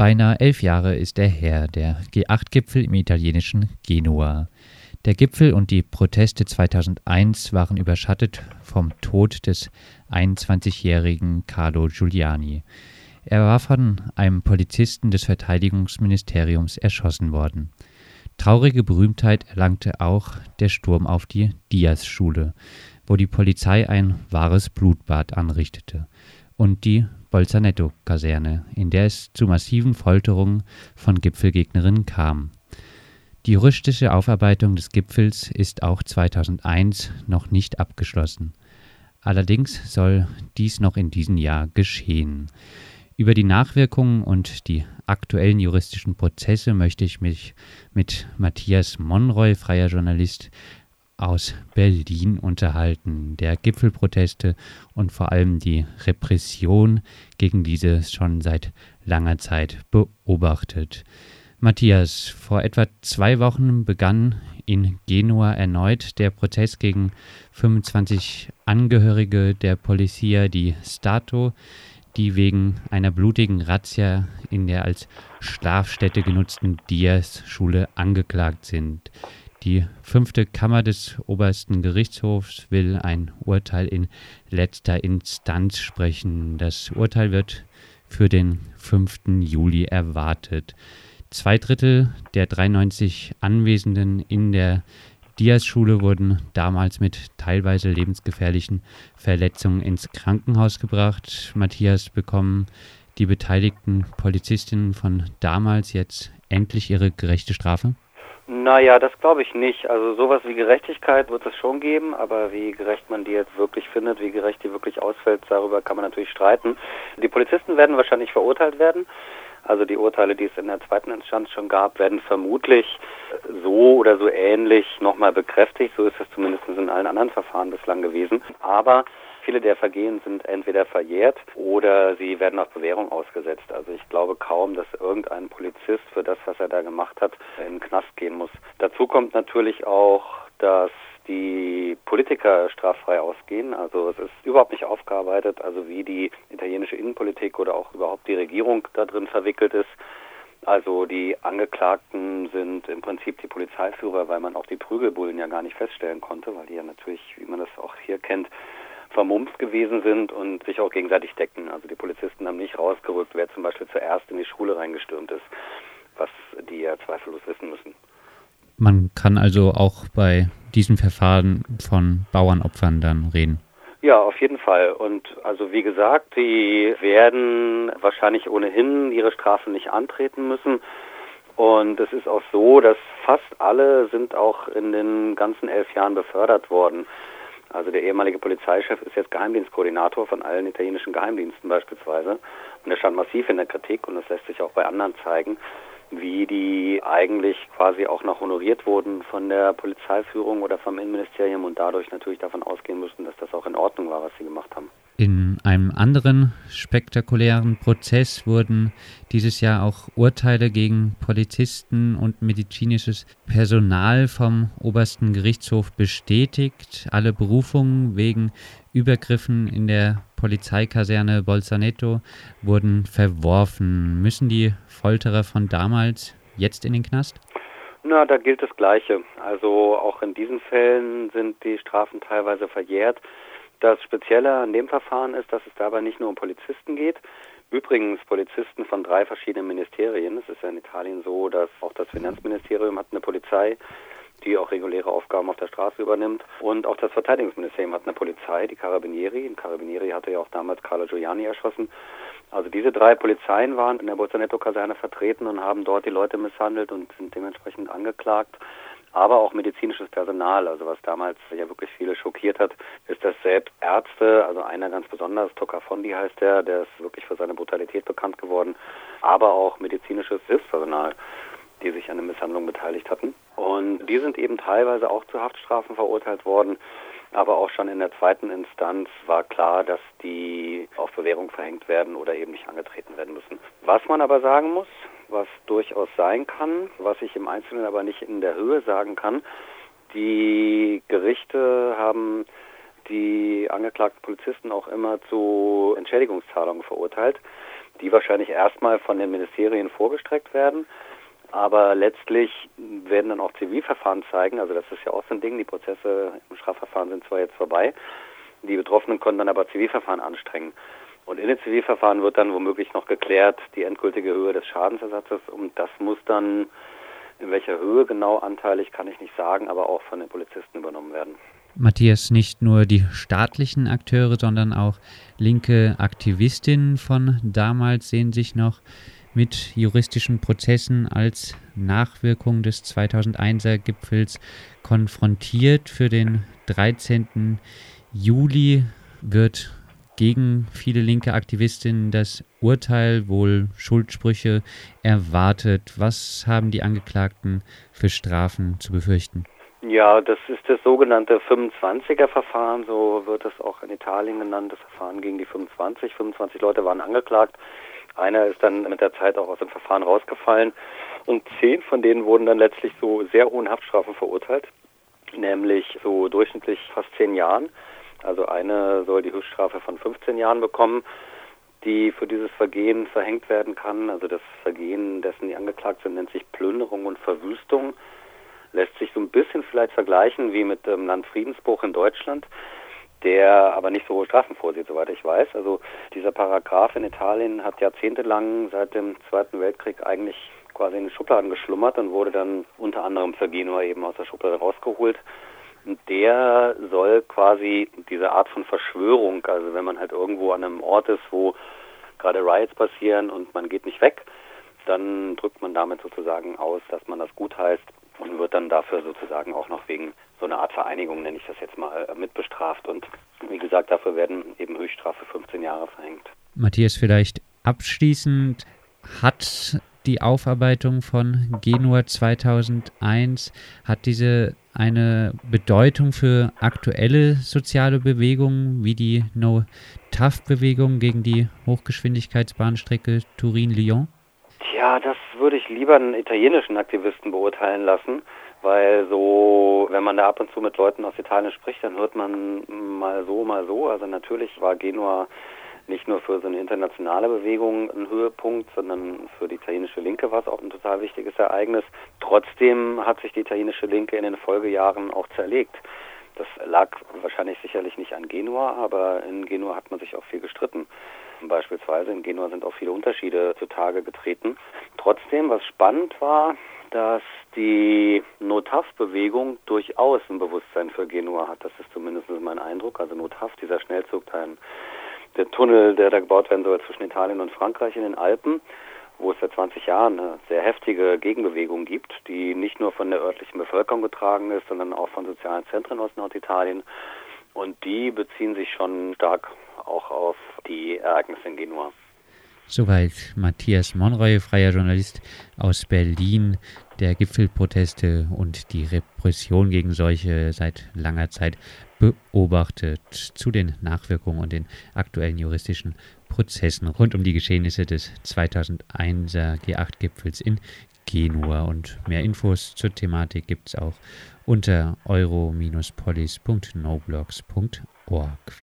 Beinahe elf Jahre ist er her, der G8-Gipfel im italienischen Genua. Der Gipfel und die Proteste 2001 waren überschattet vom Tod des 21-jährigen Carlo Giuliani. Er war von einem Polizisten des Verteidigungsministeriums erschossen worden. Traurige Berühmtheit erlangte auch der Sturm auf die Diaz-Schule, wo die Polizei ein wahres Blutbad anrichtete, und die Bolzanetto-Kaserne, in der es zu massiven Folterungen von Gipfelgegnerinnen kam. Die juristische Aufarbeitung des Gipfels ist auch 2001 noch nicht abgeschlossen. Allerdings soll dies noch in diesem Jahr geschehen. Über die Nachwirkungen und die aktuellen juristischen Prozesse möchte ich mich mit Matthias Monroy, freier Journalist, aus Berlin unterhalten, der Gipfelproteste und vor allem die Repression gegen diese schon seit langer Zeit beobachtet. Matthias, vor etwa zwei Wochen begann in Genua erneut der Protest gegen 25 Angehörige der Polizia di Stato, die wegen einer blutigen Razzia in der als Schlafstätte genutzten Diaz-Schule angeklagt sind. Die fünfte Kammer des obersten Gerichtshofs will ein Urteil in letzter Instanz sprechen. Das Urteil wird für den 5. Juli erwartet. Zwei Drittel der 93 Anwesenden in der Diaz-Schule wurden damals mit teilweise lebensgefährlichen Verletzungen ins Krankenhaus gebracht. Matthias, bekommen die beteiligten Polizistinnen von damals jetzt endlich ihre gerechte Strafe? Naja, das glaube ich nicht. Also sowas wie Gerechtigkeit wird es schon geben, aber wie gerecht man die jetzt wirklich findet, wie gerecht die wirklich ausfällt, darüber kann man natürlich streiten. Die Polizisten werden wahrscheinlich verurteilt werden. Also die Urteile, die es in der zweiten Instanz schon gab, werden vermutlich so oder so ähnlich nochmal bekräftigt. So ist es zumindest in allen anderen Verfahren bislang gewesen. Aber Viele der Vergehen sind entweder verjährt oder sie werden auf Bewährung ausgesetzt. Also ich glaube kaum, dass irgendein Polizist für das, was er da gemacht hat, in den Knast gehen muss. Dazu kommt natürlich auch, dass die Politiker straffrei ausgehen. Also es ist überhaupt nicht aufgearbeitet, also wie die italienische Innenpolitik oder auch überhaupt die Regierung da drin verwickelt ist. Also die Angeklagten sind im Prinzip die Polizeiführer, weil man auch die Prügelbullen ja gar nicht feststellen konnte, weil die ja natürlich, wie man das auch hier kennt, vermummt gewesen sind und sich auch gegenseitig decken. Also die Polizisten haben nicht rausgerückt, wer zum Beispiel zuerst in die Schule reingestürmt ist, was die ja zweifellos wissen müssen. Man kann also auch bei diesem Verfahren von Bauernopfern dann reden. Ja, auf jeden Fall. Und also wie gesagt, die werden wahrscheinlich ohnehin ihre Strafen nicht antreten müssen. Und es ist auch so, dass fast alle sind auch in den ganzen elf Jahren befördert worden. Also der ehemalige Polizeichef ist jetzt Geheimdienstkoordinator von allen italienischen Geheimdiensten beispielsweise. Und er stand massiv in der Kritik und das lässt sich auch bei anderen zeigen, wie die eigentlich quasi auch noch honoriert wurden von der Polizeiführung oder vom Innenministerium und dadurch natürlich davon ausgehen müssen, dass das auch in Ordnung war, was sie gemacht haben. In einem anderen spektakulären Prozess wurden dieses Jahr auch Urteile gegen Polizisten und medizinisches Personal vom obersten Gerichtshof bestätigt. Alle Berufungen wegen Übergriffen in der Polizeikaserne Bolzaneto wurden verworfen. Müssen die Folterer von damals jetzt in den Knast? Na, da gilt das Gleiche. Also auch in diesen Fällen sind die Strafen teilweise verjährt. Das Spezielle an dem Verfahren ist, dass es dabei nicht nur um Polizisten geht. Übrigens Polizisten von drei verschiedenen Ministerien. Es ist ja in Italien so, dass auch das Finanzministerium hat eine Polizei, die auch reguläre Aufgaben auf der Straße übernimmt. Und auch das Verteidigungsministerium hat eine Polizei, die Carabinieri. Und Carabinieri hatte ja auch damals Carlo Giuliani erschossen. Also diese drei Polizeien waren in der Bolzanetto-Kaserne vertreten und haben dort die Leute misshandelt und sind dementsprechend angeklagt aber auch medizinisches Personal. Also was damals ja wirklich viele schockiert hat, ist, dass selbst Ärzte, also einer ganz besonders, Tokafondi heißt der, der ist wirklich für seine Brutalität bekannt geworden, aber auch medizinisches Hilfspersonal, die sich an der Misshandlung beteiligt hatten. Und die sind eben teilweise auch zu Haftstrafen verurteilt worden. Aber auch schon in der zweiten Instanz war klar, dass die auf Bewährung verhängt werden oder eben nicht angetreten werden müssen. Was man aber sagen muss, was durchaus sein kann, was ich im Einzelnen aber nicht in der Höhe sagen kann. Die Gerichte haben die angeklagten Polizisten auch immer zu Entschädigungszahlungen verurteilt. die wahrscheinlich erstmal von den Ministerien vorgestreckt werden. Aber letztlich werden dann auch Zivilverfahren zeigen, also das ist ja auch so ein Ding, die Prozesse im Strafverfahren sind zwar jetzt vorbei, die Betroffenen können dann aber Zivilverfahren anstrengen. Und in den Zivilverfahren wird dann womöglich noch geklärt die endgültige Höhe des Schadensersatzes. Und das muss dann in welcher Höhe genau anteilig kann ich nicht sagen, aber auch von den Polizisten übernommen werden. Matthias, nicht nur die staatlichen Akteure, sondern auch linke Aktivistinnen von damals sehen sich noch mit juristischen Prozessen als Nachwirkung des 2001er Gipfels konfrontiert. Für den 13. Juli wird gegen viele linke Aktivistinnen das Urteil, wohl Schuldsprüche erwartet. Was haben die Angeklagten für Strafen zu befürchten? Ja, das ist das sogenannte 25er-Verfahren, so wird es auch in Italien genannt, das Verfahren gegen die 25. 25 Leute waren angeklagt. Einer ist dann mit der Zeit auch aus dem Verfahren rausgefallen und zehn von denen wurden dann letztlich so sehr hohen Haftstrafen verurteilt, nämlich so durchschnittlich fast zehn Jahren. Also eine soll die Höchststrafe von 15 Jahren bekommen, die für dieses Vergehen verhängt werden kann. Also das Vergehen, dessen die angeklagt sind, nennt sich Plünderung und Verwüstung lässt sich so ein bisschen vielleicht vergleichen wie mit dem Landfriedensbruch in Deutschland, der aber nicht so hohe Strafen vorsieht, soweit ich weiß. Also dieser Paragraph in Italien hat jahrzehntelang seit dem Zweiten Weltkrieg eigentlich quasi in den Schubladen geschlummert und wurde dann unter anderem für Genua eben aus der Schublade rausgeholt. Und der soll quasi diese Art von Verschwörung, also wenn man halt irgendwo an einem Ort ist, wo gerade Riots passieren und man geht nicht weg, dann drückt man damit sozusagen aus, dass man das gut heißt und wird dann dafür sozusagen auch noch wegen so einer Art Vereinigung, nenne ich das jetzt mal, äh, mitbestraft. Und wie gesagt, dafür werden eben Höchststrafe 15 Jahre verhängt. Matthias, vielleicht abschließend, hat die Aufarbeitung von Genua 2001, hat diese eine Bedeutung für aktuelle soziale Bewegungen wie die No-Tough-Bewegung gegen die Hochgeschwindigkeitsbahnstrecke Turin-Lyon? Ja, das würde ich lieber einen italienischen Aktivisten beurteilen lassen, weil so, wenn man da ab und zu mit Leuten aus Italien spricht, dann hört man mal so, mal so. Also natürlich war Genua nicht nur für so eine internationale Bewegung ein Höhepunkt, sondern für die italienische Linke war es auch ein total wichtiges Ereignis. Trotzdem hat sich die italienische Linke in den Folgejahren auch zerlegt. Das lag wahrscheinlich sicherlich nicht an Genua, aber in Genua hat man sich auch viel gestritten. Beispielsweise in Genua sind auch viele Unterschiede zutage getreten. Trotzdem, was spannend war, dass die Notaf-Bewegung durchaus ein Bewusstsein für Genua hat. Das ist zumindest mein Eindruck. Also Notaf, dieser Schnellzug, der Tunnel, der da gebaut werden soll zwischen Italien und Frankreich in den Alpen, wo es seit 20 Jahren eine sehr heftige Gegenbewegung gibt, die nicht nur von der örtlichen Bevölkerung getragen ist, sondern auch von sozialen Zentren aus Norditalien. Und die beziehen sich schon stark auch auf die Ereignisse in Genua. Soweit Matthias Monroy, freier Journalist aus Berlin, der Gipfelproteste und die Repression gegen solche seit langer Zeit beobachtet zu den Nachwirkungen und den aktuellen juristischen Prozessen rund um die Geschehnisse des 2001er G8-Gipfels in Genua. Und mehr Infos zur Thematik gibt es auch unter euro-polis.noblogs.org.